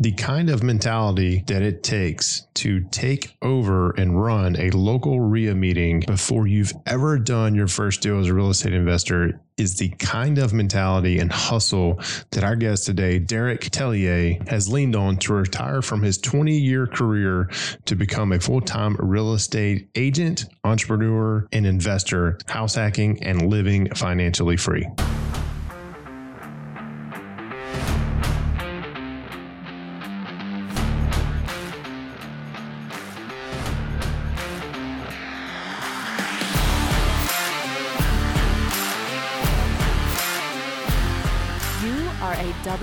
the kind of mentality that it takes to take over and run a local REIA meeting before you've ever done your first deal as a real estate investor is the kind of mentality and hustle that our guest today, Derek Tellier, has leaned on to retire from his 20 year career to become a full time real estate agent, entrepreneur, and investor, house hacking and living financially free.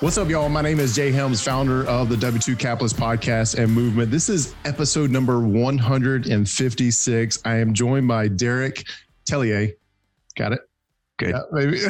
What's up, y'all? My name is Jay Helms, founder of the W2 Capitalist podcast and movement. This is episode number 156. I am joined by Derek Tellier. Got it? Good. Yeah, maybe.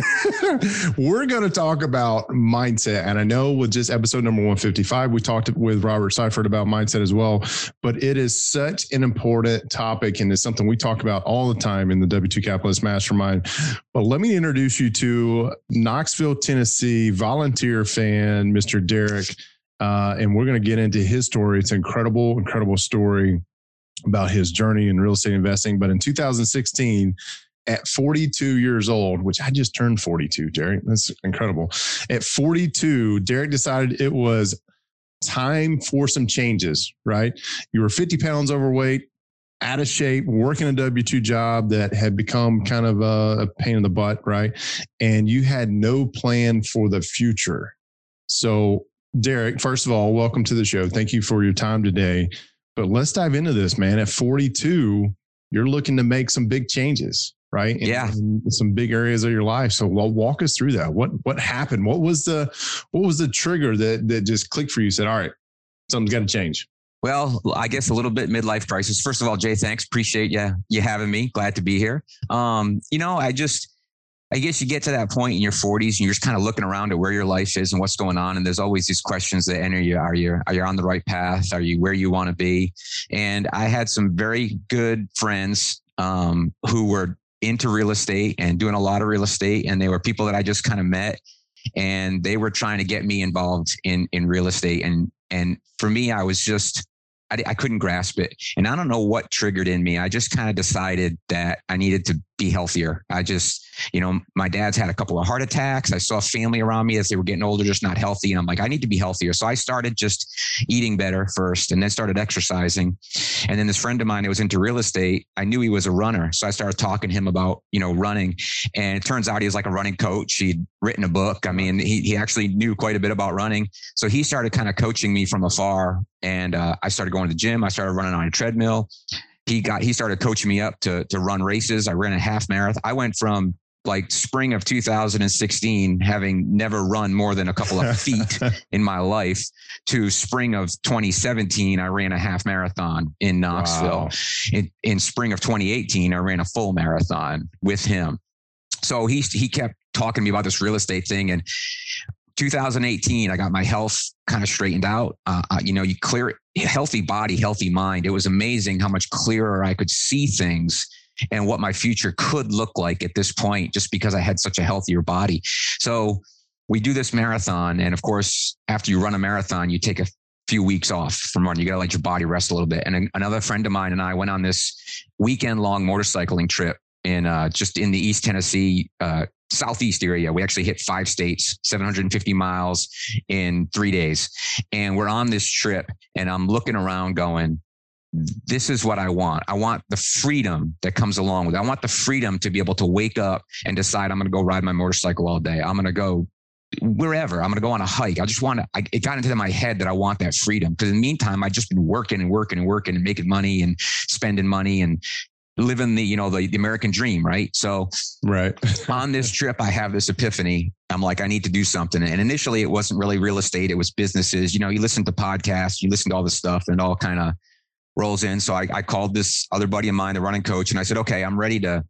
We're going to talk about mindset. And I know with just episode number 155, we talked with Robert Seifert about mindset as well. But it is such an important topic and it's something we talk about all the time in the W2 Capitalist Mastermind. But let me introduce you to Knoxville, Tennessee volunteer fan, Mr. Derek. Uh, and we're going to get into his story. It's an incredible, incredible story about his journey in real estate investing. But in 2016, at 42 years old, which I just turned 42, Derek. That's incredible. At 42, Derek decided it was time for some changes, right? You were 50 pounds overweight, out of shape, working a W 2 job that had become kind of a, a pain in the butt, right? And you had no plan for the future. So, Derek, first of all, welcome to the show. Thank you for your time today. But let's dive into this, man. At 42, you're looking to make some big changes right? In, yeah, in some big areas of your life. So, well, walk us through that. What what happened? What was the what was the trigger that that just clicked for you? Said, all right, something's got to change. Well, I guess a little bit midlife crisis. First of all, Jay, thanks. Appreciate you you having me. Glad to be here. Um, you know, I just I guess you get to that point in your 40s and you're just kind of looking around at where your life is and what's going on. And there's always these questions that enter you. Are you, are you on the right path? Are you where you want to be? And I had some very good friends um, who were into real estate and doing a lot of real estate. And they were people that I just kind of met and they were trying to get me involved in, in real estate. And, and for me, I was just, I, I couldn't grasp it. And I don't know what triggered in me. I just kind of decided that I needed to be healthier. I just, you know, my dad's had a couple of heart attacks. I saw family around me as they were getting older, just not healthy. And I'm like, I need to be healthier. So I started just eating better first and then started exercising. And then this friend of mine that was into real estate, I knew he was a runner. So I started talking to him about, you know, running. And it turns out he was like a running coach. He'd written a book. I mean, he, he actually knew quite a bit about running. So he started kind of coaching me from afar. And uh, I started going to the gym. I started running on a treadmill he got he started coaching me up to to run races. I ran a half marathon. I went from like spring of 2016 having never run more than a couple of feet in my life to spring of 2017 i ran a half marathon in knoxville wow. in, in spring of 2018 i ran a full marathon with him so he he kept talking to me about this real estate thing and 2018 i got my health kind of straightened out uh, you know you clear healthy body, healthy mind. It was amazing how much clearer I could see things and what my future could look like at this point, just because I had such a healthier body. So we do this marathon. And of course, after you run a marathon, you take a few weeks off from running. You got to let your body rest a little bit. And another friend of mine and I went on this weekend long motorcycling trip in uh, just in the East Tennessee uh, southeast area. We actually hit five states, 750 miles in three days. And we're on this trip and I'm looking around going, this is what I want. I want the freedom that comes along with it. I want the freedom to be able to wake up and decide I'm going to go ride my motorcycle all day. I'm going to go wherever. I'm going to go on a hike. I just want to, I, it got into my head that I want that freedom. Because in the meantime, I've just been working and working and working and making money and spending money and living the you know the, the American dream, right? So right on this trip, I have this epiphany. I'm like, I need to do something. And initially, it wasn't really real estate; it was businesses. You know, you listen to podcasts, you listen to all this stuff, and it all kind of rolls in. So I, I called this other buddy of mine, the running coach, and I said, okay, I'm ready to,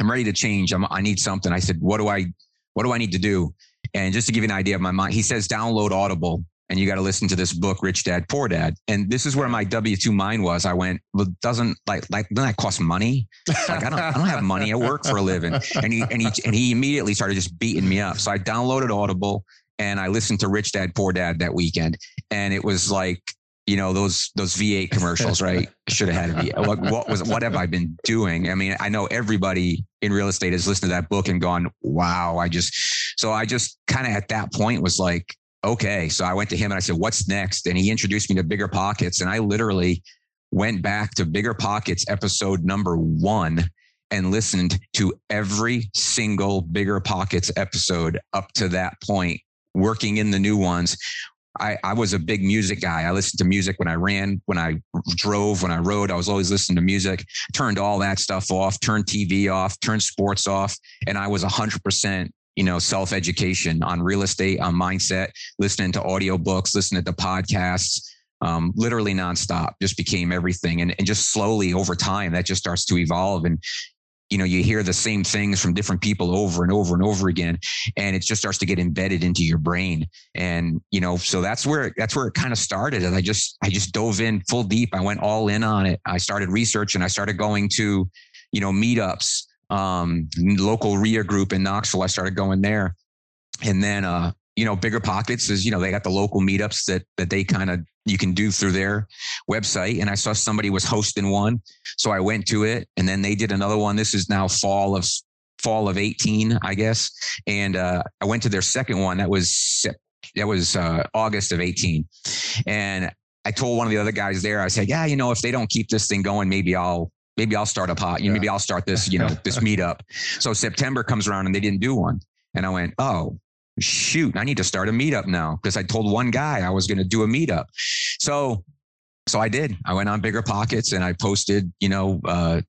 I'm ready to change. I'm, I need something. I said, what do I, what do I need to do? And just to give you an idea of my mind, he says, download Audible and you got to listen to this book, Rich Dad, Poor Dad. And this is where my W two mind was. I went, well, doesn't like like doesn't that cost money? Like I don't I don't have money. I work for a living. And he and he and he immediately started just beating me up. So I downloaded Audible and I listened to Rich Dad, Poor Dad that weekend. And it was like you know those those V8 commercials, right? Should have had a V. What, what was what have I been doing? I mean, I know everybody in real estate has listened to that book and gone, "Wow!" I just so I just kind of at that point was like, okay. So I went to him and I said, "What's next?" And he introduced me to Bigger Pockets, and I literally went back to Bigger Pockets episode number one and listened to every single Bigger Pockets episode up to that point working in the new ones I, I was a big music guy. I listened to music when I ran, when I drove, when I rode. I was always listening to music. Turned all that stuff off. Turned TV off. Turned sports off, and I was hundred percent you know, self education on real estate, on mindset, listening to audiobooks, listening to podcasts, um, literally nonstop, just became everything. And, and just slowly over time, that just starts to evolve. And you know you hear the same things from different people over and over and over again and it just starts to get embedded into your brain. And you know so that's where that's where it kind of started. And i just i just dove in full deep. I went all in on it. I started researching. I started going to you know meetups um local REIA group in knoxville i started going there and then uh you know bigger pockets is you know they got the local meetups that that they kind of you can do through their website. And I saw somebody was hosting one. So I went to it and then they did another one. This is now fall of fall of 18, I guess. And uh, I went to their second one. That was that was uh, August of 18. And I told one of the other guys there, I said, yeah, you know, if they don't keep this thing going, maybe I'll maybe I'll start a pot. You know, maybe I'll start this, you know, this meetup. So September comes around and they didn't do one. And I went, oh, shoot, I need to start a meetup now because I told one guy I was going to do a meetup. So, so I did. I went on Bigger Pockets and I posted, you know, uh,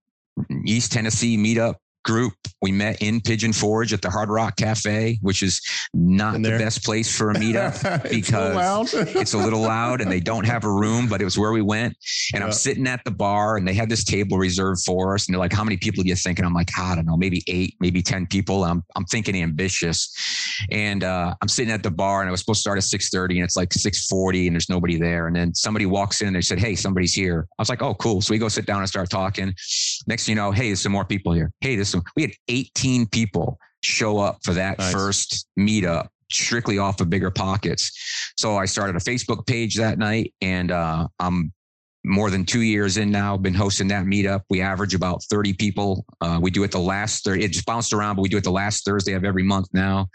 East Tennessee meetup group. We met in Pigeon Forge at the Hard Rock Cafe, which is not the best place for a meetup because it's, a it's, a little loud and they don't have a room, but it was where we went. And yeah. I'm sitting at the bar and they had this table reserved for us. And they're like, How many people do you think? And I'm like, I don't know, maybe eight, maybe 10 people. I'm, I'm thinking ambitious. And uh, I'm sitting at the bar and I was supposed to start at 6:30 and it's like 6:40 and there's nobody there. And then somebody walks in and they said, Hey, somebody's here. I was like, Oh, cool. So we go sit down and start talking. Next thing you know, hey, there's some more people here. Hey, we had 18 people show up for that nice. first meetup strictly off of bigger pockets. So I started a Facebook page that night and uh, I'm more than two years in now, been hosting that meetup. We average about 30 people. Uh, we do it the last 30, it just bounced around, but we do it the last Thursday of every month now.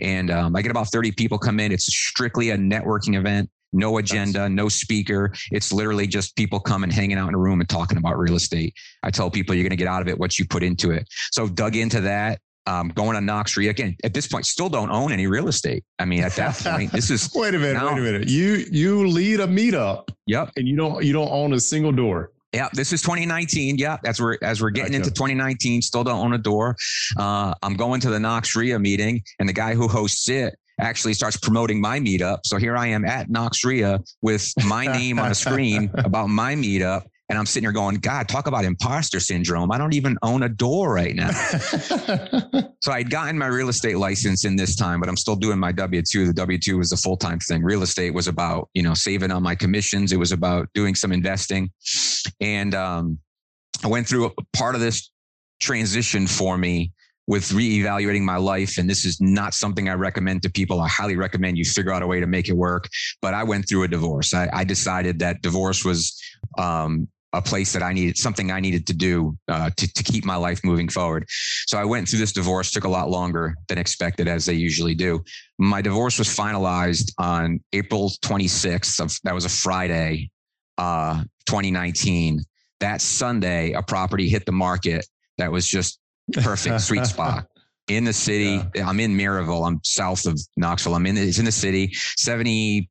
And um, I get about 30 people come in. It's strictly a networking event no agenda, no speaker. It's literally just people coming, hanging out in a room and talking about real estate. I tell people you're going to get out of it what you put into it. So dug into that. Um, going on Knox REIA again. At this point, still don't own any real estate. I mean, at that point, this is wait a minute, now, wait a minute. You you lead a meetup. Yep. And you don't you don't own a single door. Yeah, this is 2019. Yeah, as we're as we're getting gotcha. into 2019, still don't own a door. Uh, I'm going to the Knox REIA meeting, and the guy who hosts it actually starts promoting my meetup. So here I am at Knox REIA with my name on a screen about my meetup. And I'm sitting here going, God, talk about imposter syndrome. I don't even own a door right now. so I'd gotten my real estate license in this time, but I'm still doing my W 2. The W 2 was a full time thing. Real estate was about, you know, saving on my commissions, it was about doing some investing. And um, I went through a part of this transition for me with reevaluating my life. And this is not something I recommend to people. I highly recommend you figure out a way to make it work. But I went through a divorce. I, I decided that divorce was um, a place that I needed, something I needed to do uh, to, to keep my life moving forward. So I went through this divorce, took a lot longer than expected, as they usually do. My divorce was finalized on April 26th. Of, that was a Friday, uh, 2019. That Sunday, a property hit the market that was just perfect sweet spot in the city. Yeah. I'm in Maryville. I'm south of Knoxville. I'm in it's in the city. 70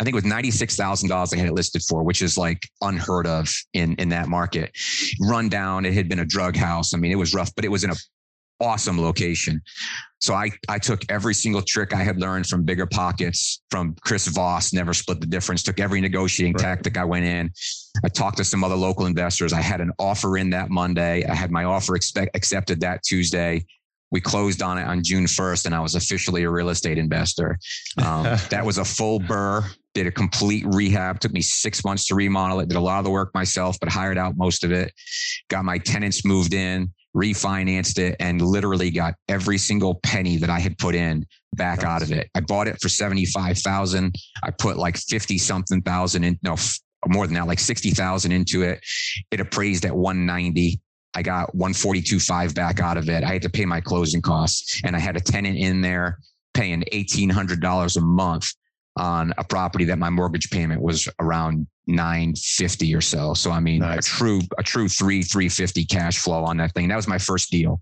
I think it was $96,000 I had it listed for, which is like unheard of in, in that market. Run down. It had been a drug house. I mean, it was rough, but it was in a awesome location. So I, I took every single trick I had learned from bigger pockets from Chris Voss, never split the difference, took every negotiating right. tactic I went in. I talked to some other local investors. I had an offer in that Monday. I had my offer expect, accepted that Tuesday. We closed on it on June 1st and I was officially a real estate investor. Um, that was a full BRRRR, did a complete rehab. Took me six months to remodel it. Did a lot of the work myself, but hired out most of it. Got my tenants moved in, refinanced it, and literally got every single penny that I had put in back nice. out of it. I bought it for seventy five thousand. I put like fifty something thousand in. No, more than that, like sixty thousand into it. It appraised at one ninety. I got 142.5 back out of it. I had to pay my closing costs and I had a tenant in there paying $1,800 a month on a property that my mortgage payment was around 950 or so. So I mean nice. a true a true 3 350 cash flow on that thing. That was my first deal.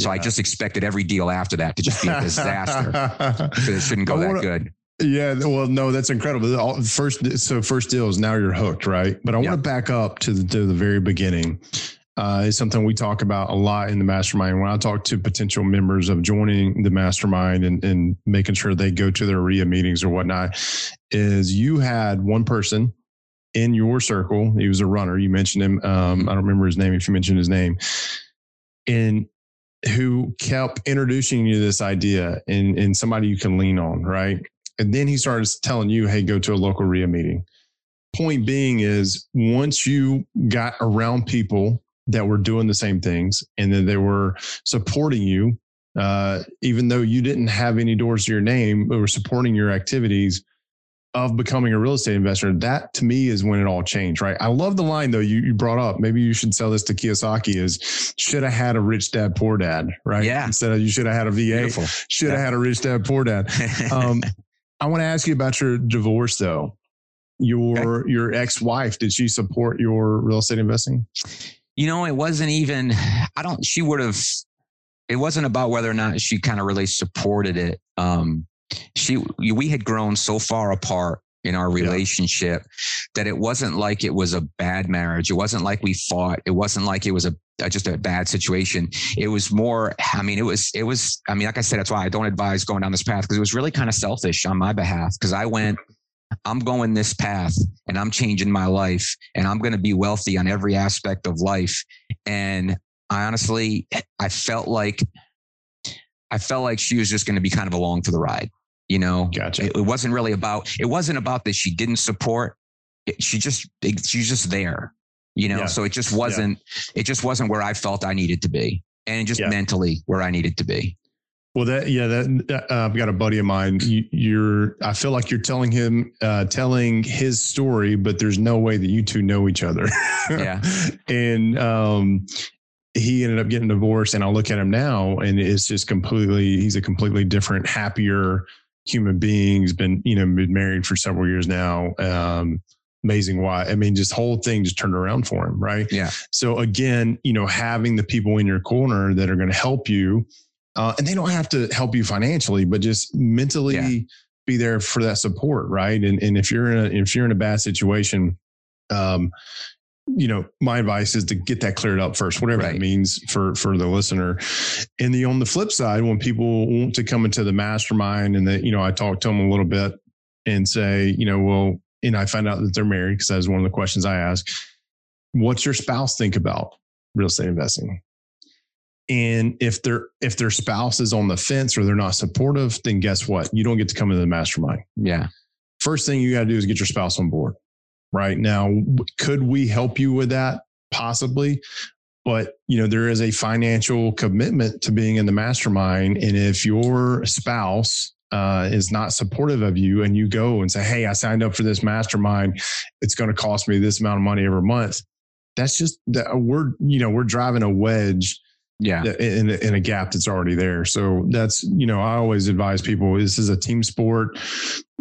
So yeah. I just expected every deal after that to just be a disaster. because it shouldn't go wanna, that good. Yeah, well, no, that's incredible. First, so first deal is now you're hooked, right? But I want to back up to the, to the very beginning uh, is something we talk about a lot in the mastermind. When I talk to potential members of joining the mastermind and, and making sure they go to their REIA meetings or whatnot, is you had one person in your circle. He was a runner. You mentioned him. Um, I don't remember his name. If you mentioned his name, and who kept introducing you to this idea and, and somebody you can lean on, right? And then he started telling you, "Hey, go to a local REIA meeting." Point being is once you got around people that were doing the same things and then they were supporting you uh, even though you didn't have any doors to your name they were supporting your activities of becoming a real estate investor that to me is when it all changed right i love the line though you, you brought up maybe you should sell this to kiyosaki is should have had a rich dad poor dad right yeah instead of you should have had a va should have yeah. had a rich dad poor dad um, i want to ask you about your divorce though your okay. your ex-wife did she support your real estate investing you know, it wasn't even, I don't, she would have, it wasn't about whether or not she kind of really supported it. Um, she, we had grown so far apart in our relationship yeah. that it wasn't like it was a bad marriage. It wasn't like we fought. It wasn't like it was a, just a bad situation. It was more, I mean, it was, it was, I mean, like I said, that's why I don't advise going down this path because it was really kind of selfish on my behalf because I went, I'm going this path and I'm changing my life and I'm going to be wealthy on every aspect of life. And I honestly, I felt like, I felt like she was just going to be kind of along for the ride. You know, gotcha. It, it wasn't really about, it wasn't about that she didn't support. It, she just, it, she's just there, you know? Yeah. So it just wasn't, yeah. it just wasn't where I felt I needed to be and just yeah. mentally where I needed to be. Well, that yeah, that uh, I've got a buddy of mine. You, are I feel like you're telling him, uh, telling his story, but there's no way that you two know each other. Yeah, and um, he ended up getting divorced, and I look at him now, and it's just completely. He's a completely different, happier human beings, been you know been married for several years now. Um, amazing why i mean just whole thing just turned around for him right yeah so again you know having the people in your corner that are going to help you uh, and they don't have to help you financially, but just mentally yeah. be there for that support, right? And and if you're in a if you're in a bad situation, um, you know, my advice is to get that cleared up first, whatever right. that means for for the listener. And the on the flip side, when people want to come into the mastermind, and that you know, I talk to them a little bit and say, you know, well, and I find out that they're married because that's one of the questions I ask. What's your spouse think about real estate investing? And if their if their spouse is on the fence or they're not supportive, then guess what? You don't get to come into the mastermind. Yeah. First thing you got to do is get your spouse on board. Right now, could we help you with that? Possibly, but you know there is a financial commitment to being in the mastermind, and if your spouse uh, is not supportive of you, and you go and say, "Hey, I signed up for this mastermind. It's going to cost me this amount of money every month," that's just that we're you know we're driving a wedge yeah in, in a gap that's already there so that's you know i always advise people this is a team sport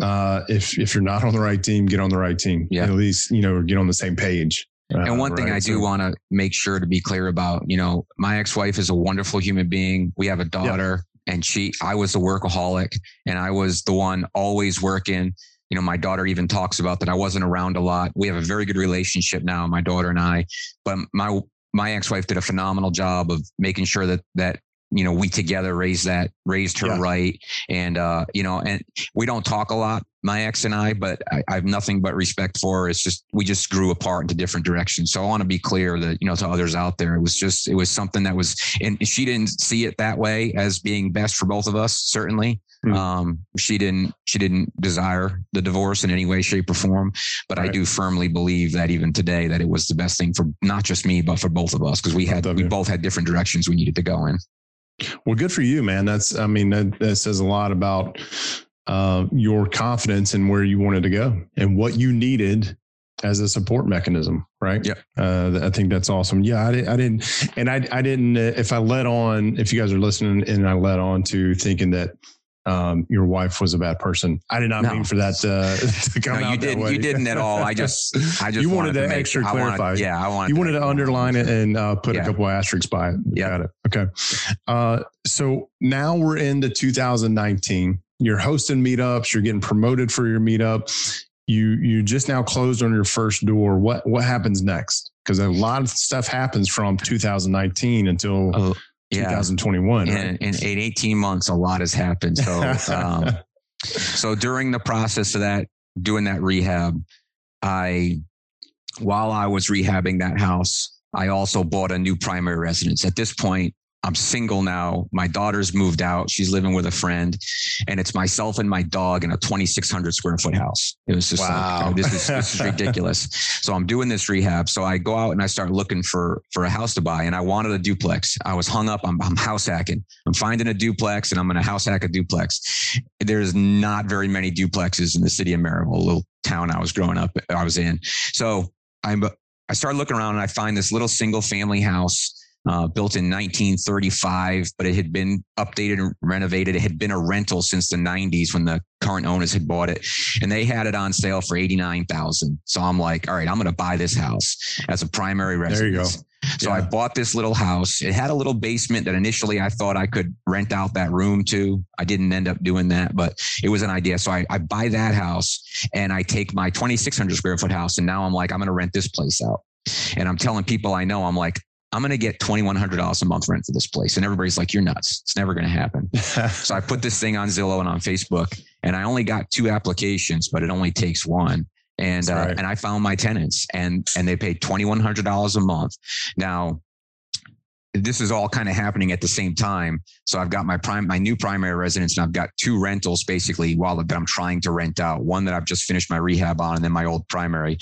uh, if if you're not on the right team get on the right team yeah at least you know get on the same page uh, and one thing I do so, want to make sure to be clear about, you know, my ex-wife is a wonderful human being. We have a daughter, yeah. and she, I was a workaholic, and I was the one always working. you know, my daughter even talks about that I wasn't around a lot. We have a very good relationship now, my daughter and I. But my my ex-wife did a phenomenal job of making sure that that you know we together raised that raised her yeah. right and uh you know and we don't talk a lot my ex and i but I, I, have nothing but respect for her it's just we just grew apart into different directions so i want to be clear that you know to others out there it was just it was something that was and she didn't see it that way as being best for both of us certainly mm. um she didn't she didn't desire the divorce in any way shape or form but right. i do firmly believe that even today that it was the best thing for not just me but for both of us because we had we both had different directions we needed to go in well, good for you, man. That's, I mean, that, that says a lot about uh, your confidence in where you wanted to go and what you needed as a support mechanism, right? Yeah. Uh, I think that's awesome. Yeah, I, did, I didn't, and I, I didn't. Uh, if I let on, if you guys are listening, and I let on to thinking that um, your wife was a bad person. I did not no. mean for that uh, to come no, out you didn't, You didn't at all. I just, I just you wanted, wanted to, make, extra clarify. Wanted, yeah, I wanted. You wanted to underline it and uh, put yeah. a couple of asterisks by it. Yeah, got it. Okay. Uh, so now we're into 2019. You're hosting meetups. You're getting promoted for your meetup. You you just now closed on your first door. What what happens next? Because a lot of stuff happens from 2019 until. Oh yeah. 2021. Right? In, in, in 18 months, a lot has happened. So, um, so during the process of that, doing that rehab, I, while I was rehabbing that house, I also bought a new primary residence. At this point, I'm single now. My daughter's moved out. She's living with a friend, and it's myself and my dog in a 2,600 square foot house. It was just wow. like, oh, this is this is ridiculous. so I'm doing this rehab. So I go out and I start looking for for a house to buy, and I wanted a duplex. I was hung up. I'm, I'm house hacking. I'm finding a duplex, and I'm going to house hack a duplex. There's not very many duplexes in the city of Maryville, a little town I was growing up. I was in. So I'm I start looking around and I find this little single family house uh, built in 1935, but it had been updated and renovated. It had been a rental since the 90s when the current owners had bought it, and they had it on sale for 89,000. So I'm like, all right, I'm going to buy this house as a primary residence. There you go. So yeah. I bought this little house. It had a little basement that initially I thought I could rent out that room to. I didn't end up doing that, but it was an idea. So I, I buy that house and I take my 2,600 square foot house, and now I'm like, I'm going to rent this place out. And I'm telling people I know, I'm like, I'm going to get $2,100 a month rent for this place. And everybody's like, you're nuts. It's never going to happen. so I put this thing on Zillow and on Facebook and I only got two applications, but it only takes one. And, uh, right. and I found my tenants and, and they paid $2,100 a month. Now this is all kind of happening at the same time. So I've got my prime, my new primary residence, and I've got two rentals basically while that I'm trying to rent out. One that I've just finished my rehab on, and then my old primary.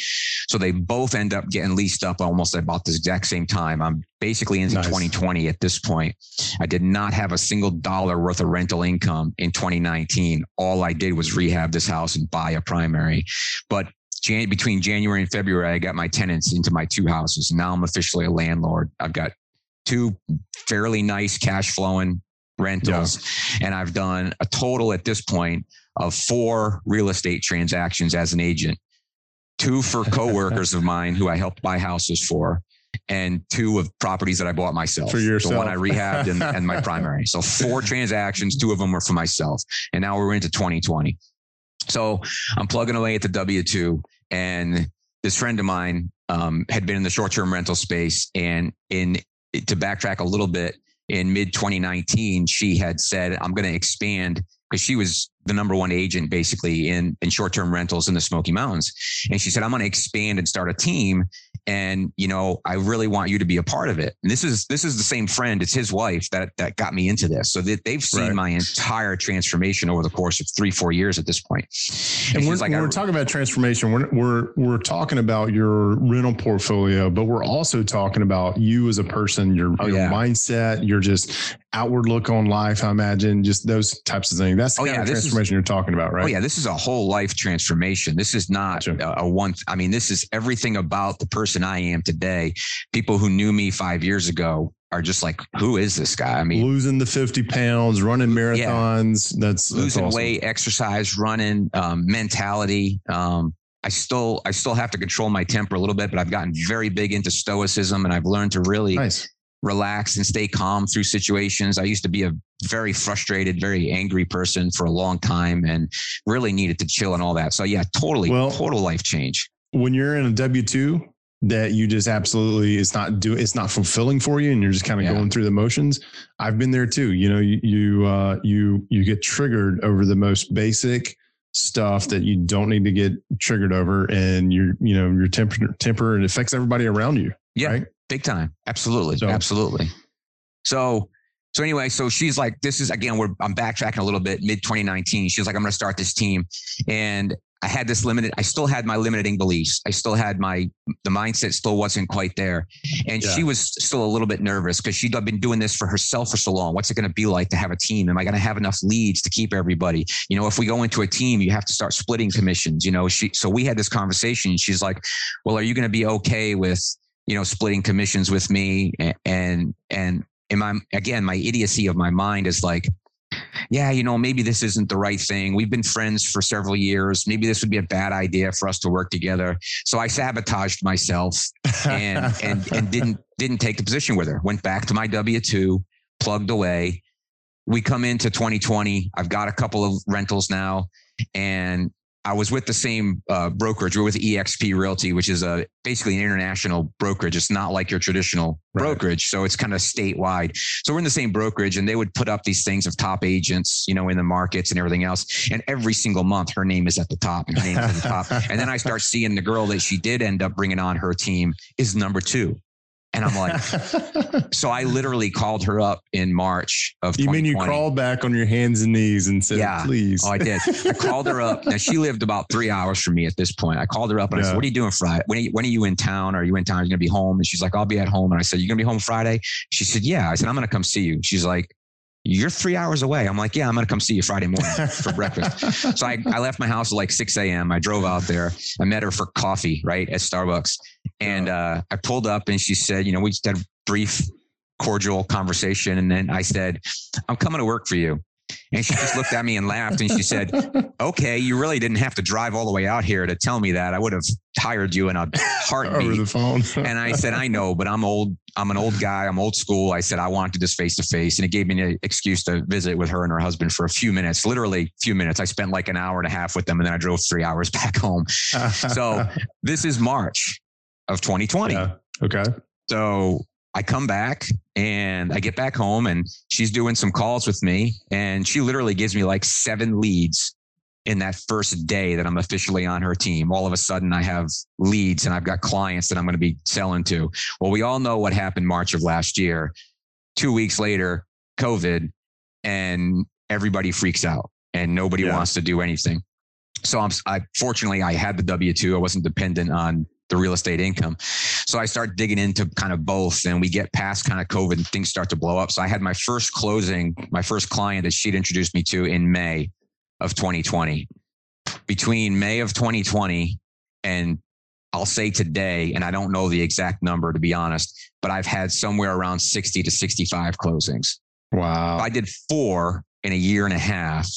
So they both end up getting leased up almost about the exact same time. I'm basically into nice. 2020 at this point. I did not have a single dollar worth of rental income in 2019. All I did was rehab this house and buy a primary. But Jan- between January and February, I got my tenants into my two houses. Now I'm officially a landlord. I've got two fairly nice cash flowing rentals. Yeah. And I've done a total at this point of four real estate transactions as an agent two for coworkers of mine who I helped buy houses for, and two of properties that I bought myself. For yourself. The one I rehabbed and, and my primary. So four transactions, two of them were for myself. And now we're into 2020. So I'm plugging away at the W 2 and this friend of mine um, had been in the short term rental space and in to backtrack a little bit, in mid 2019, she had said, I'm going to expand because she was the number one agent basically in, in short term rentals in the Smoky Mountains. And she said, I'm going to expand and start a team and you know i really want you to be a part of it and this is this is the same friend it's his wife that that got me into this so that they've seen right. my entire transformation over the course of three four years at this point and, and we're, like, when we're talking about transformation we're, we're we're talking about your rental portfolio but we're also talking about you as a person your, oh, your yeah. mindset your just outward look on life i imagine just those types of things that's the oh, kind yeah, of transformation is, you're talking about right oh yeah this is a whole life transformation this is not gotcha. a, a one i mean this is everything about the person person I am today. People who knew me five years ago are just like, who is this guy? I mean, losing the 50 pounds, running marathons. Yeah. That's, that's losing awesome. weight, exercise, running, um, mentality. Um, I still, I still have to control my temper a little bit, but I've gotten very big into stoicism and I've learned to really, nice. Relax and stay calm through situations. I used to be a very frustrated, very angry person for a long time and really needed to chill and all that. So yeah, totally, well, total life change. When you're in a W two that you just absolutely it's not do it's not fulfilling for you and you're just kind of yeah. going through the motions. I've been there too. You know, you you uh you you get triggered over the most basic stuff that you don't need to get triggered over and your you know your temper temper and affects everybody around you yeah right? Big time absolutely so, absolutely so so anyway so she's like this is again we're i'm backtracking a little bit mid 2019 she's like i'm going to start this team and I had this limited, I still had my limiting beliefs. I still had my, the mindset still wasn't quite there. And yeah. she was still a little bit nervous because she'd been doing this for herself for so long. What's it going to be like to have a team? Am I going to have enough leads to keep everybody? You know, if we go into a team, you have to start splitting commissions, you know, she, so we had this conversation. She's like, well, are you going to be okay with, you know, splitting commissions with me? And, and, and, my, again, my idiocy of my mind is like, yeah, you know, maybe this isn't the right thing. We've been friends for several years. Maybe this would be a bad idea for us to work together. So I sabotaged myself and and and didn't didn't take the position with her. Went back to my W two, plugged away. We come into 2020. I've got a couple of rentals now, and I was with the same uh, brokerage. We're with EXP Realty, which is a basically an international brokerage. It's not like your traditional right. brokerage, so it's kind of statewide. So we're in the same brokerage, and they would put up these things of top agents, you know, in the markets and everything else. And every single month, her name is at the top, and her name is at the top. And then I start seeing the girl that she did end up bringing on her team is number two. And I'm like, so I literally called her up in March of. You mean you crawled back on your hands and knees and said, yeah. please? Oh, I did. I called her up. Now she lived about three hours from me at this point. I called her up and yeah. I said, "What are you doing Friday? When are you, when are you in town? Are you in town? Are you gonna be home?" And she's like, "I'll be at home." And I said, "You're gonna be home Friday?" She said, "Yeah." I said, "I'm gonna come see you." She's like, you're three hours away. I'm like, yeah, I'm going to come see you Friday morning for breakfast. So I, I left my house at like 6 a.m. I drove out there. I met her for coffee, right, at Starbucks. And uh, I pulled up and she said, you know, we just had a brief, cordial conversation. And then I said, I'm coming to work for you. And she just looked at me and laughed and she said, Okay, you really didn't have to drive all the way out here to tell me that. I would have hired you in a heartbeat. Over the phone. and I said, I know, but I'm old. I'm an old guy. I'm old school. I said, I want to just face to face. And it gave me an excuse to visit with her and her husband for a few minutes, literally a few minutes. I spent like an hour and a half with them and then I drove three hours back home. so this is March of 2020. Yeah. Okay. So I come back and I get back home and she's doing some calls with me and she literally gives me like seven leads in that first day that I'm officially on her team. All of a sudden I have leads and I've got clients that I'm going to be selling to. Well, we all know what happened March of last year. 2 weeks later, COVID and everybody freaks out and nobody yeah. wants to do anything. So I'm I fortunately I had the W2. I wasn't dependent on the real estate income. So I start digging into kind of both and we get past kind of COVID and things start to blow up. So I had my first closing, my first client that she'd introduced me to in May of 2020. Between May of 2020 and I'll say today, and I don't know the exact number to be honest, but I've had somewhere around 60 to 65 closings. Wow. I did four in a year and a half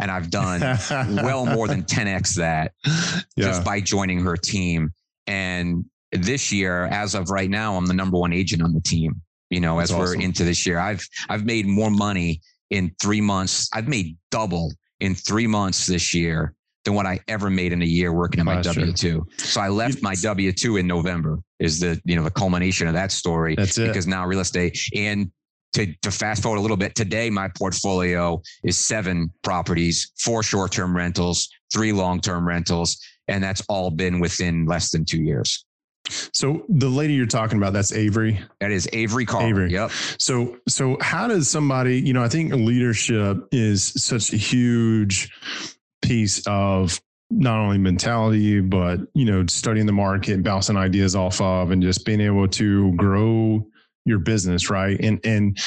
and I've done well more than 10x that yeah. just by joining her team. And this year, as of right now, I'm the number one agent on the team. You know, That's as awesome. we're into this year, I've I've made more money in three months. I've made double in three months this year than what I ever made in a year working in my W two. So I left my W two in November. Is the you know the culmination of that story? That's it. Because now real estate and to, to fast forward a little bit, today my portfolio is seven properties, four short term rentals, three long term rentals, and that's all been within less than two years. So the lady you're talking about, that's Avery. That is Avery Carl. Avery. Yep. So so how does somebody, you know, I think leadership is such a huge piece of not only mentality, but you know, studying the market, bouncing ideas off of, and just being able to grow your business, right? And and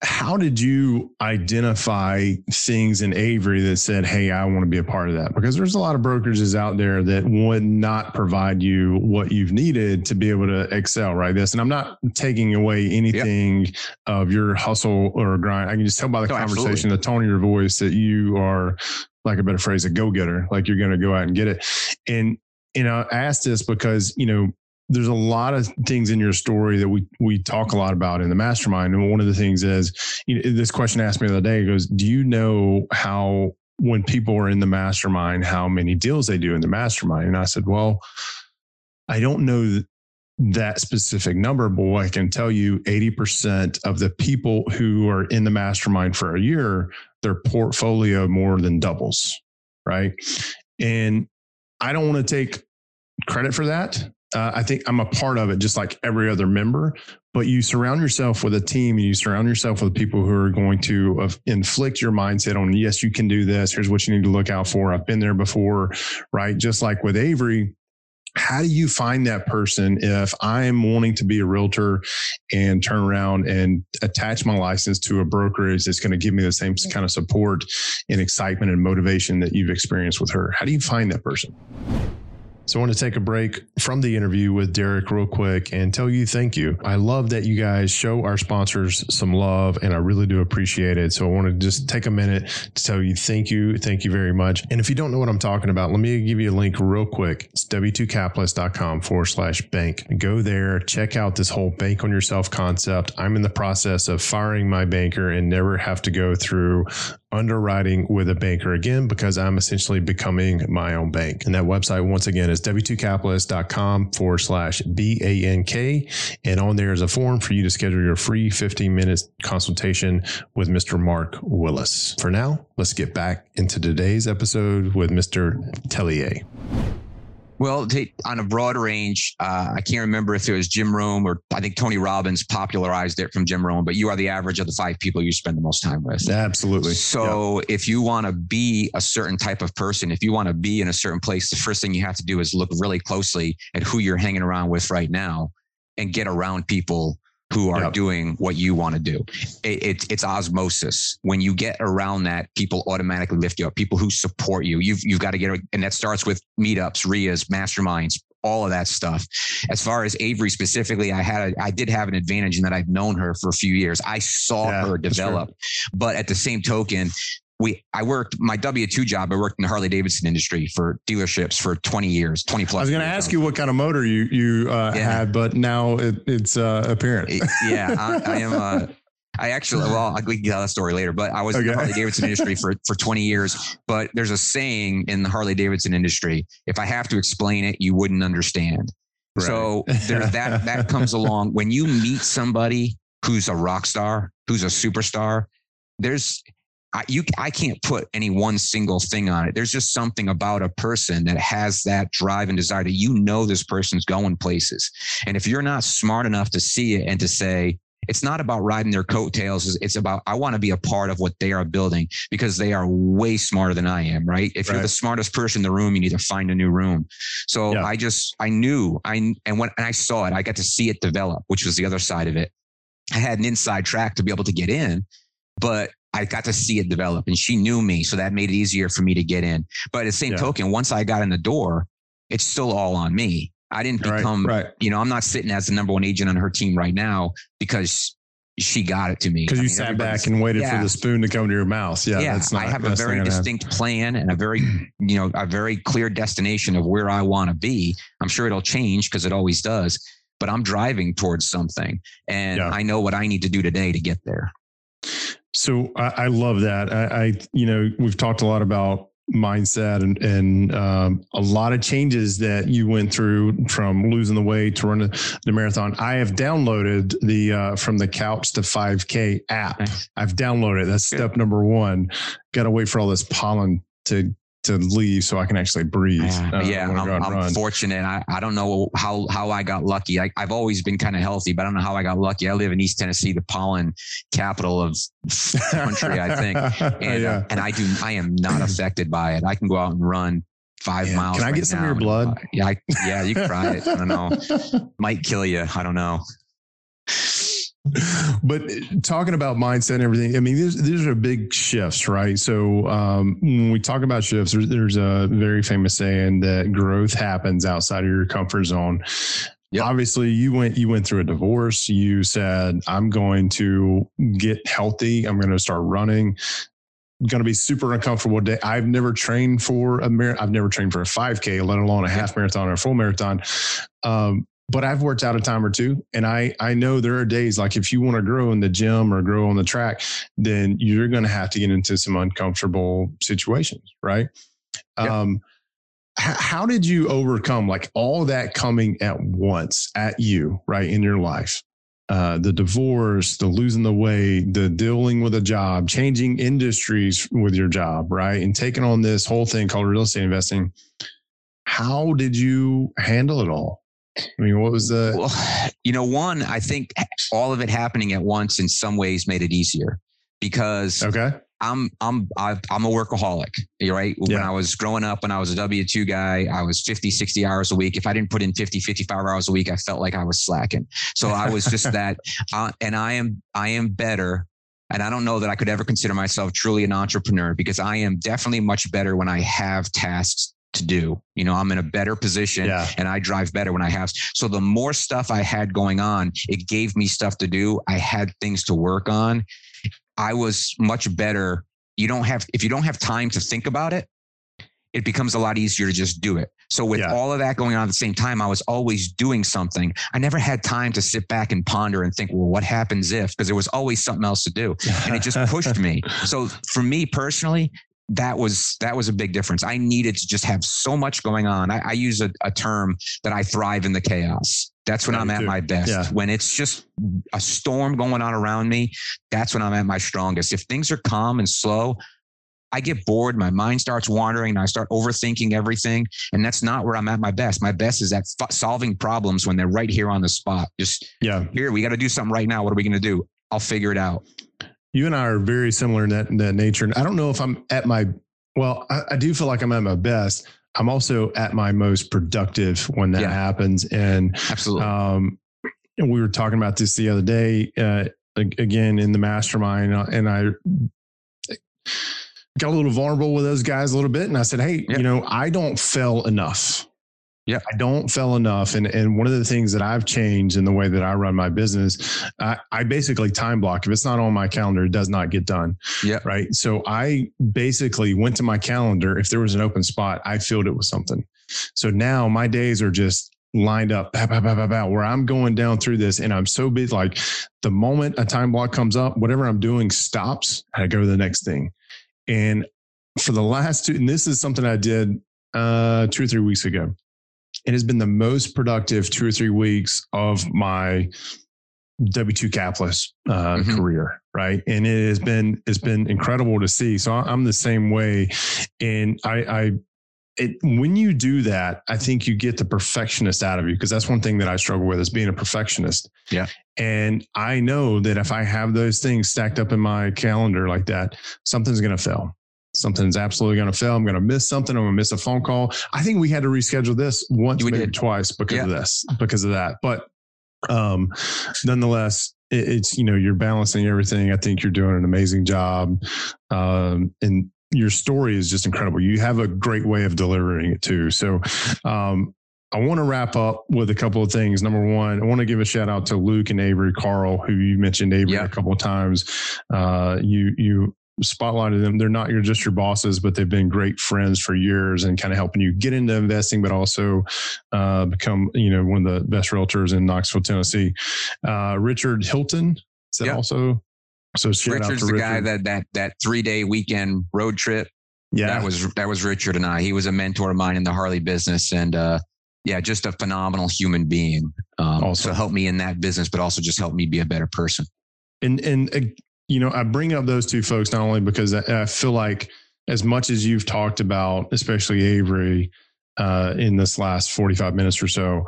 how did you identify things in Avery that said, Hey, I want to be a part of that? Because there's a lot of brokerages out there that would not provide you what you've needed to be able to excel, right? This, and I'm not taking away anything yep. of your hustle or grind. I can just tell by the no, conversation, absolutely. the tone of your voice that you are, like a better phrase, a go getter, like you're going to go out and get it. And, you know, I asked this because, you know, there's a lot of things in your story that we we talk a lot about in the mastermind. And one of the things is you know, this question asked me the other day goes, Do you know how when people are in the mastermind, how many deals they do in the mastermind? And I said, Well, I don't know that specific number, but I can tell you 80% of the people who are in the mastermind for a year, their portfolio more than doubles. Right. And I don't want to take credit for that. Uh, I think I'm a part of it, just like every other member. But you surround yourself with a team, and you surround yourself with people who are going to uh, inflict your mindset on. Yes, you can do this. Here's what you need to look out for. I've been there before, right? Just like with Avery, how do you find that person if I'm wanting to be a realtor and turn around and attach my license to a brokerage that's going to give me the same kind of support and excitement and motivation that you've experienced with her? How do you find that person? So I want to take a break from the interview with Derek real quick and tell you thank you. I love that you guys show our sponsors some love and I really do appreciate it. So I want to just take a minute to tell you thank you. Thank you very much. And if you don't know what I'm talking about, let me give you a link real quick. It's w2capitalist.com forward slash bank. Go there, check out this whole bank on yourself concept. I'm in the process of firing my banker and never have to go through underwriting with a banker again because I'm essentially becoming my own bank. And that website, once again, is w2capitalist.com forward slash B A N K. And on there is a form for you to schedule your free 15 minute consultation with Mr. Mark Willis. For now, let's get back into today's episode with Mr. Tellier. Well, on a broad range, uh, I can't remember if it was Jim Rohn or I think Tony Robbins popularized it from Jim Rohn, but you are the average of the five people you spend the most time with. Absolutely. So if you want to be a certain type of person, if you want to be in a certain place, the first thing you have to do is look really closely at who you're hanging around with right now and get around people who are yep. doing what you want to do. It, it, it's osmosis. When you get around that, people automatically lift you up. People who support you. You've you've got to get, and that starts with meetups, REIAs, masterminds, all of that stuff. As far as Avery specifically, I had a, I did have an advantage in that I've known her for a few years. I saw yeah, her develop, but at the same token, we I worked my W two job. I worked in the Harley Davidson industry for dealerships for twenty years, twenty plus. I was going to ask you what kind of motor you you uh, yeah. had, but now it, it's uh, apparent. yeah, I, I am. Uh, I actually, well, I can tell that story later, but I was okay. in the Harley Davidson industry for, for 20 years. But there's a saying in the Harley Davidson industry if I have to explain it, you wouldn't understand. Right. So there's that, that comes along when you meet somebody who's a rock star, who's a superstar. There's, I, you, I can't put any one single thing on it. There's just something about a person that has that drive and desire that you know this person's going places. And if you're not smart enough to see it and to say, it's not about riding their coattails. It's about, I want to be a part of what they are building because they are way smarter than I am, right? If right. you're the smartest person in the room, you need to find a new room. So yeah. I just, I knew, I, and when and I saw it, I got to see it develop, which was the other side of it. I had an inside track to be able to get in, but I got to see it develop and she knew me. So that made it easier for me to get in. But at the same yeah. token, once I got in the door, it's still all on me. I didn't become, right, right. you know, I'm not sitting as the number one agent on her team right now because she got it to me. Because you mean, sat back and waited yeah. for the spoon to come to your mouth. Yeah, yeah. Not, I have a very distinct plan and a very, you know, a very clear destination of where I want to be. I'm sure it'll change because it always does, but I'm driving towards something, and yeah. I know what I need to do today to get there. So I, I love that. I, I, you know, we've talked a lot about mindset and, and um, a lot of changes that you went through from losing the weight to running the marathon. I have downloaded the uh, from the couch to 5K app. I've downloaded. That's step number one. Got to wait for all this pollen to to leave so I can actually breathe. Uh, yeah, I'm, I'm fortunate. I, I don't know how, how I got lucky. I, I've always been kind of healthy, but I don't know how I got lucky. I live in East Tennessee, the pollen capital of the country, I think. And, yeah. uh, and I do, I am not affected by it. I can go out and run five yeah. miles. Can I right get some of your blood? yeah, I, yeah, you try it. I don't know. Might kill you. I don't know but talking about mindset and everything, I mean, these, these are big shifts, right? So um, when we talk about shifts, there's, there's, a very famous saying that growth happens outside of your comfort zone. Yep. Obviously, you went you went through a divorce. You said, "I'm going to get healthy. I'm going to start running." Going to be super uncomfortable day. I've never trained for a mar- I've never trained for a 5K, let alone a half marathon or a full marathon. Um, but I've worked out a time or two, and I I know there are days like if you want to grow in the gym or grow on the track, then you're going to have to get into some uncomfortable situations, right? Yeah. Um, h- how did you overcome like all that coming at once at you, right, in your life? Uh, the divorce, the losing the weight, the dealing with a job, changing industries with your job, right? And taking on this whole thing called real estate investing. How did you handle it all? I mean, what was the, Well, you know, one, I think all of it happening at once in some ways made it easier because okay. I'm I'm I've- I'm a workaholic. You're right. When Yeah. I was growing up, when I was a W two guy, I was 50, 60 hours a week. If I didn't put in 50, 55 hours a week, I felt like I was slacking. So I was just that. Uh, and I am I am better. And I don't know that I could ever consider myself truly an entrepreneur because I am definitely much better when I have tasks to do. You know, I'm in a mm. better position Yeah. and I drive better when I have. So the more stuff I had going on, it gave me stuff to do. I had things to work on. I was much better. You don't have, if you don't have time to think about it, it becomes a lot easier to just do it. So with Yeah. all of that going on at the same time, I was always doing something. I never had time to sit back and ponder and think, well, what happens if? Because there was always something else to do. And it just pushed me. So for me personally, that was that was a big difference. I needed to just have so much going on. I, I use a, a term that I thrive in the chaos. That's when Yeah, I'm at too. my best. Yeah. When it's just a storm going on around me, that's when I'm at my strongest. If things are calm and slow, I get bored. My mind starts wandering and I start overthinking everything. And that's not where I'm at my best. My best is at f- solving problems when they're right here on the spot. Just yeah. here, we got to do something right now. What are we going to do? I'll figure it out. You and I are very similar in that, in that nature. And I don't know if I'm at my, well, I, I do feel like I'm at my best. I'm also at my most productive when that Yeah. happens. And Absolutely. um, and we were talking about this the other day, uh, again in the mastermind, uh, and I got a little vulnerable with those guys a little bit, and I said, "Hey, Yeah. you know, I don't fail enough. Yeah. I don't fail enough." And and one of the things that I've changed in the way that I run my business, I, I basically time block. If it's not on my calendar, it does not get done. Yeah. Right. So I basically went to my calendar. If there was an open spot, I filled it with something. So now my days are just lined up bah, bah, bah, where I'm going down through this and I'm so busy. Like the moment a time block comes up, whatever I'm doing stops, I go to the next thing. And for the last two, and this is something I did uh, two or three weeks ago. It has been the most productive two or three weeks of my W2 capless uh, Mhm. career, right? And it has been it's been incredible to see. So I'm the same way, and I, I it, when you do that, I think you get the perfectionist out of you because that's one thing that I struggle with is being a perfectionist. Yeah. And I know that if I have those things stacked up in my calendar like that, something's going to fail. Something's absolutely going to fail. I'm going to miss something. I'm going to miss a phone call. I think we had to reschedule this once, We maybe did. twice because of this, because of that. But um, nonetheless, it, it's you know you're balancing everything. I think you're doing an amazing job, um, and your story is just incredible. You have a great way of delivering it too. So, um, I want to wrap up with a couple of things. Number one, I want to give a shout out to Luke and Avery Carl, who you mentioned Avery Yeah. a couple of times. Uh, you you spotlighted them. They're not your just your bosses, but they've been great friends for years and kind of helping you get into investing, but also uh, become you know one of the best realtors in Knoxville, Tennessee. Uh, Richard Hilton is that Yeah. also? So shout out Richard's the Richard. guy that that that three day weekend road trip. yeah, That was that was Richard and I. He was a mentor of mine in the Harley business, and uh, yeah, just a phenomenal human being. Um, Awesome. So help me in that business, but also just help me be a better person. and and uh, you know i bring up those two folks not only because i, I feel like as much as you've talked about especially avery uh, in this last 45 minutes or so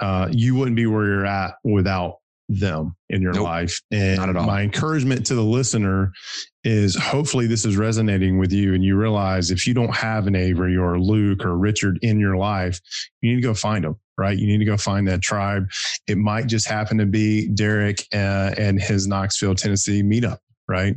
uh, you wouldn't be where you're at without them in your Nope. life and Not at all. my encouragement to the listener is hopefully this is resonating with you and you realize if you don't have an avery or a luke or richard in your life you need to go find them right you need to go find that tribe it might just happen to be Derek uh, and his Knoxville, Tennessee meetup, right?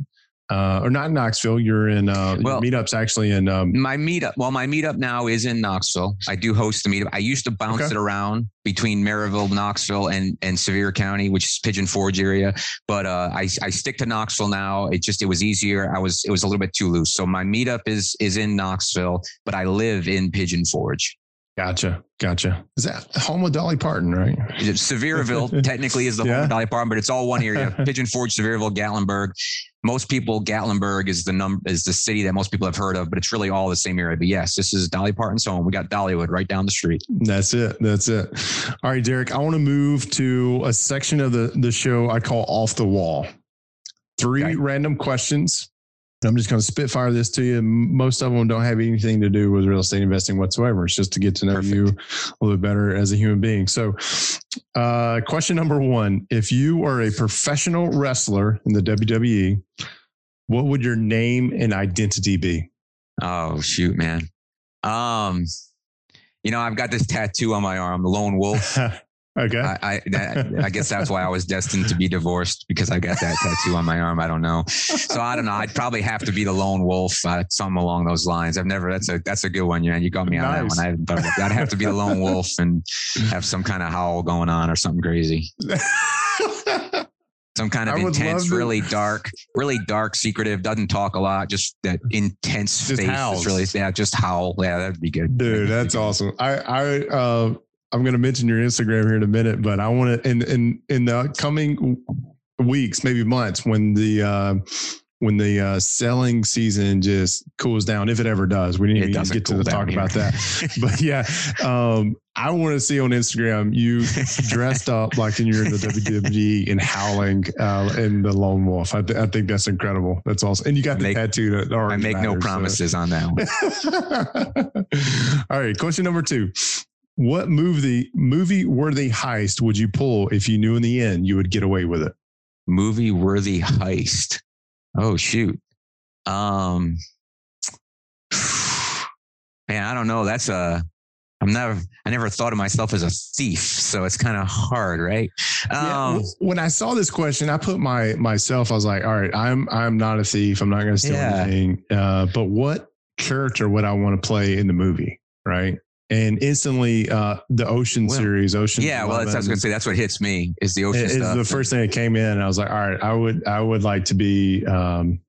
Uh, or not in Knoxville. You're in uh, Well- meetups actually in. Um, My meetup, well, my meetup now is in Knoxville. I do host the meetup. I used to bounce Okay. it around between Maryville, Knoxville, and and Sevier County, which is Pigeon Forge area. But uh, I I stick to Knoxville now. It just it was easier. I was it was a little bit too loose. So my meetup is is in Knoxville, but I live in Pigeon Forge. Gotcha. Gotcha. Is that home of Dolly Parton, right? Sevierville technically is the home Yeah. of Dolly Parton, but it's all one area. Pigeon Forge, Sevierville, Gatlinburg. Most people, Gatlinburg is the num is the city that most people have heard of, but it's really all the same area. But yes, this is Dolly Parton's home. We got Dollywood right down the street. That's it. That's it. All right, Derek, I want to move to a section of the, the show I call off the wall. Three Okay. random questions. I'm just going to spitfire this to you. Most of them don't have anything to do with real estate investing whatsoever. It's just to get to know Perfect. you a little bit better as a human being. So, uh, question number one If you are a professional wrestler in the WWE, what would your name and identity be? Oh shoot, man. Um, you know, I've got this tattoo on my arm, the lone wolf. okay. I I, that, I guess that's why I was destined to be divorced because I got that tattoo on my arm. I don't know. So I don't know. I'd probably have to be the lone wolf, uh, something along those lines. I've never. That's a that's a good one, man. You got me on Nice. that one. I haven't thought about that. I'd have to be the lone wolf and have some kind of howl going on or something crazy. Some kind of intense, really dark, really dark, secretive. Doesn't talk a lot. Just that intense Just face. really yeah. Just howl. Yeah, that'd be good. Dude, that's awesome. I I uh I'm gonna mention your Instagram here in a minute, but I want to in in in the coming weeks, maybe months, when the uh when the uh selling season just cools down, if it ever does. We didn't It even get to the talk down about that. But yeah, um I want to see on Instagram you dressed up like you're in the WWE and howling uh, in the lone wolf. I, th- I think that's incredible. That's awesome. And you got the Make- tattoo that I make no matters, so- promises on that one. All right, question number two. What movie movie worthy heist would you pull if you knew in the end you would get away with it? movie worthy heist. Oh shoot. Um man, I don't know. That's a I'm never I never thought of myself as a thief, so it's kind of hard, right? Um w- when I saw this question, I put my myself. I was like, all right, I'm I'm not a thief. I'm not going to steal Yeah. anything. Uh, but what character would I want to play in the movie? Right. And instantly, uh, the Ocean Well, series, Ocean. yeah, well, that's, I was gonna say that's what hits me is the ocean is stuff. the first thing that came in. And I was like, all right, I would I would like to be um,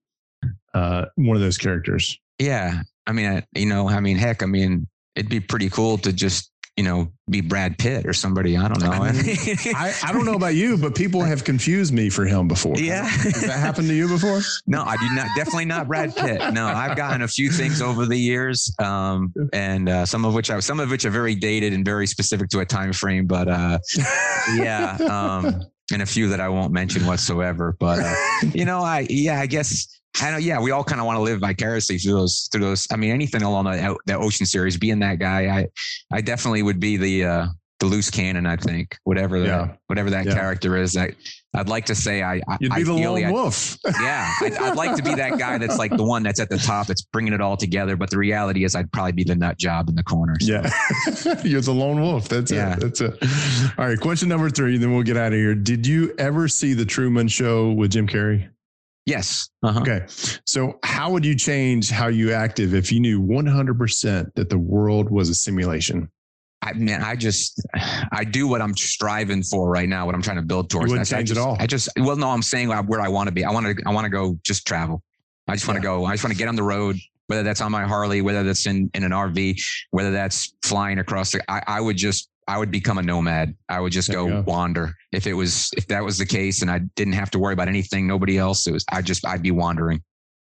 uh, one of those characters. Yeah, I mean, I, you know, I mean, heck, I mean, it'd be pretty cool to just you know be Brad Pitt or somebody. I don't know. I mean, I, I don't know about you, but people have confused me for him before. Yeah. Has that happened to you before? No, I do not. Definitely not Brad Pitt. No, I've gotten a few things over the years, um, and uh, some of which I some of which are very dated and very specific to a time frame. But uh, yeah, um, and a few that I won't mention whatsoever. But uh, you know, I yeah, I guess I know. Yeah, we all kind of want to live vicariously through those through those. I mean, anything along the the ocean series, being that guy, I I definitely would be the. Uh, the loose cannon, I think, whatever that, Yeah. whatever that Yeah. character is. I, I'd like to say I, I You'd be the lone I- wolf. yeah, I'd, I'd like to be that guy that's like the one that's at the top, that's bringing it all together. But the reality is, I'd probably be the nut job in the corner. So. Yeah. You're the lone wolf. That's Yeah. it. That's it. All right. Question number three, then we'll get out of here. Did you ever see the Truman Show with Jim Carrey? Yes. Uh-huh. Okay. So, how would you change how you active if you knew 100% that the world was a simulation? I man, I just I do what I'm striving for right now. What I'm trying to build towards. wouldn't That's- I change at just- all? I just well, no, I'm saying uh, where I want to be. I want to I want to go just travel. I just want to Yeah. go. I just want to get on the road. Whether that's on my Harley, whether that's in in an RV, whether that's flying across the. I, I would just I would become a nomad. I would just go, go. wander. If it was if that was the case, and I didn't have to worry about anything, nobody else. It was I just I'd be wandering,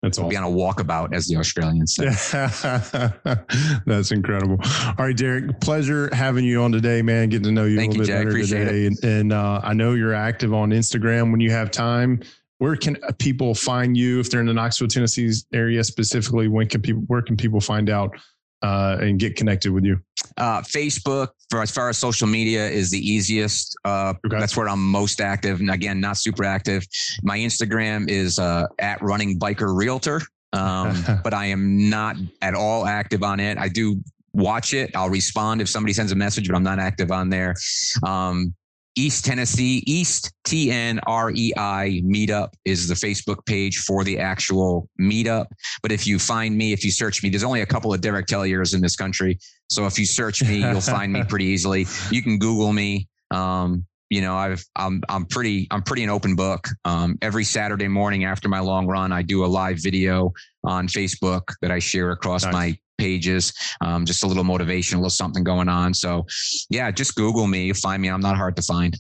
That's all. be on a walkabout, as the Australians say. That's incredible. All right, Derek, pleasure having you on today, man. Getting to know you Thank a you, little bit Jay. better Appreciate today. And, and uh, I know you're active on Instagram when you have time. Where can people find you if they're in the Knoxville, Tennessee area specifically? When can people? Where can people find out uh, and get connected with you? Uh, Facebook, for as far as social media, is the easiest. Uh, Okay. That's where I'm most active. And again, not super active. My Instagram is uh, at Running Biker Realtor, um, but I am not at all active on it. I do watch it. I'll respond if somebody sends a message, but I'm not active on there. Um, East Tennessee, East T N R E I meetup is the Facebook page for the actual meetup. But if you find me, if you search me, there's only a couple of Derek Telliers in this country. So if you search me, you'll find me pretty easily. You can Google me. Um, you know, I've I'm I'm pretty I'm pretty an open book. Um, every Saturday morning after my long run, I do a live video on Facebook that I share across Nice. my pages, um, just a little motivation, a little something going on. So, yeah, just Google me, find me. I'm not hard to find.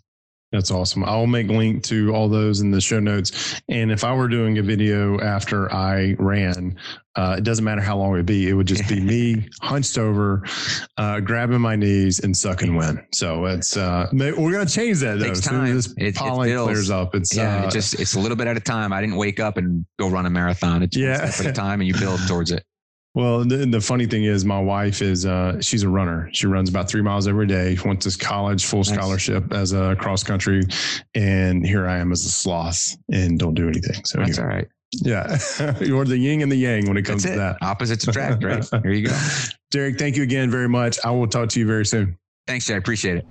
That's awesome. I'll make link to all those in the show notes. And if I were doing a video after I ran, uh, it doesn't matter how long it would be. It would just be me hunched over, uh, grabbing my knees and sucking wind. So it's uh, we're gonna change that though. Takes time. This It- it pollen builds. clears up. It's Yeah, uh, it just it's a little bit at a time. I didn't wake up and go run a marathon. It's Yeah. at a time, and you build towards it. Well, the, the funny thing is, my wife is uh, she's a runner. She runs about three miles every day. Went to college, full Nice. scholarship as a cross country, and here I am as a sloth and don't do anything. So That's anyway, all right. yeah, you're the yin and the yang when it comes That's to that. Opposites attract, right? Here you go. Derek, thank you again very much. I will talk to you very soon. Thanks, Jay. I appreciate it.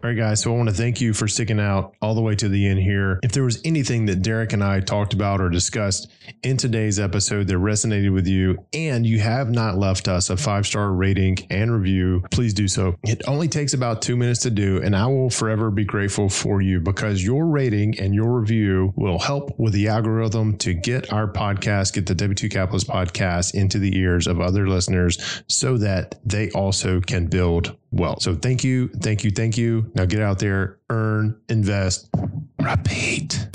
All right, guys. So I want to thank you for sticking out all the way to the end here. If there was anything that Derek and I talked about or discussed in today's episode that resonated with you, and you have not left us a five star rating and review, please do so. It only takes about two minutes to do, and I will forever be grateful for you because your rating and your review will help with the algorithm to get our podcast, get the W2 Capitalist podcast into the ears of other listeners so that they also can build wealth. So thank you, thank you, thank you. Now get out there, earn, invest, repeat.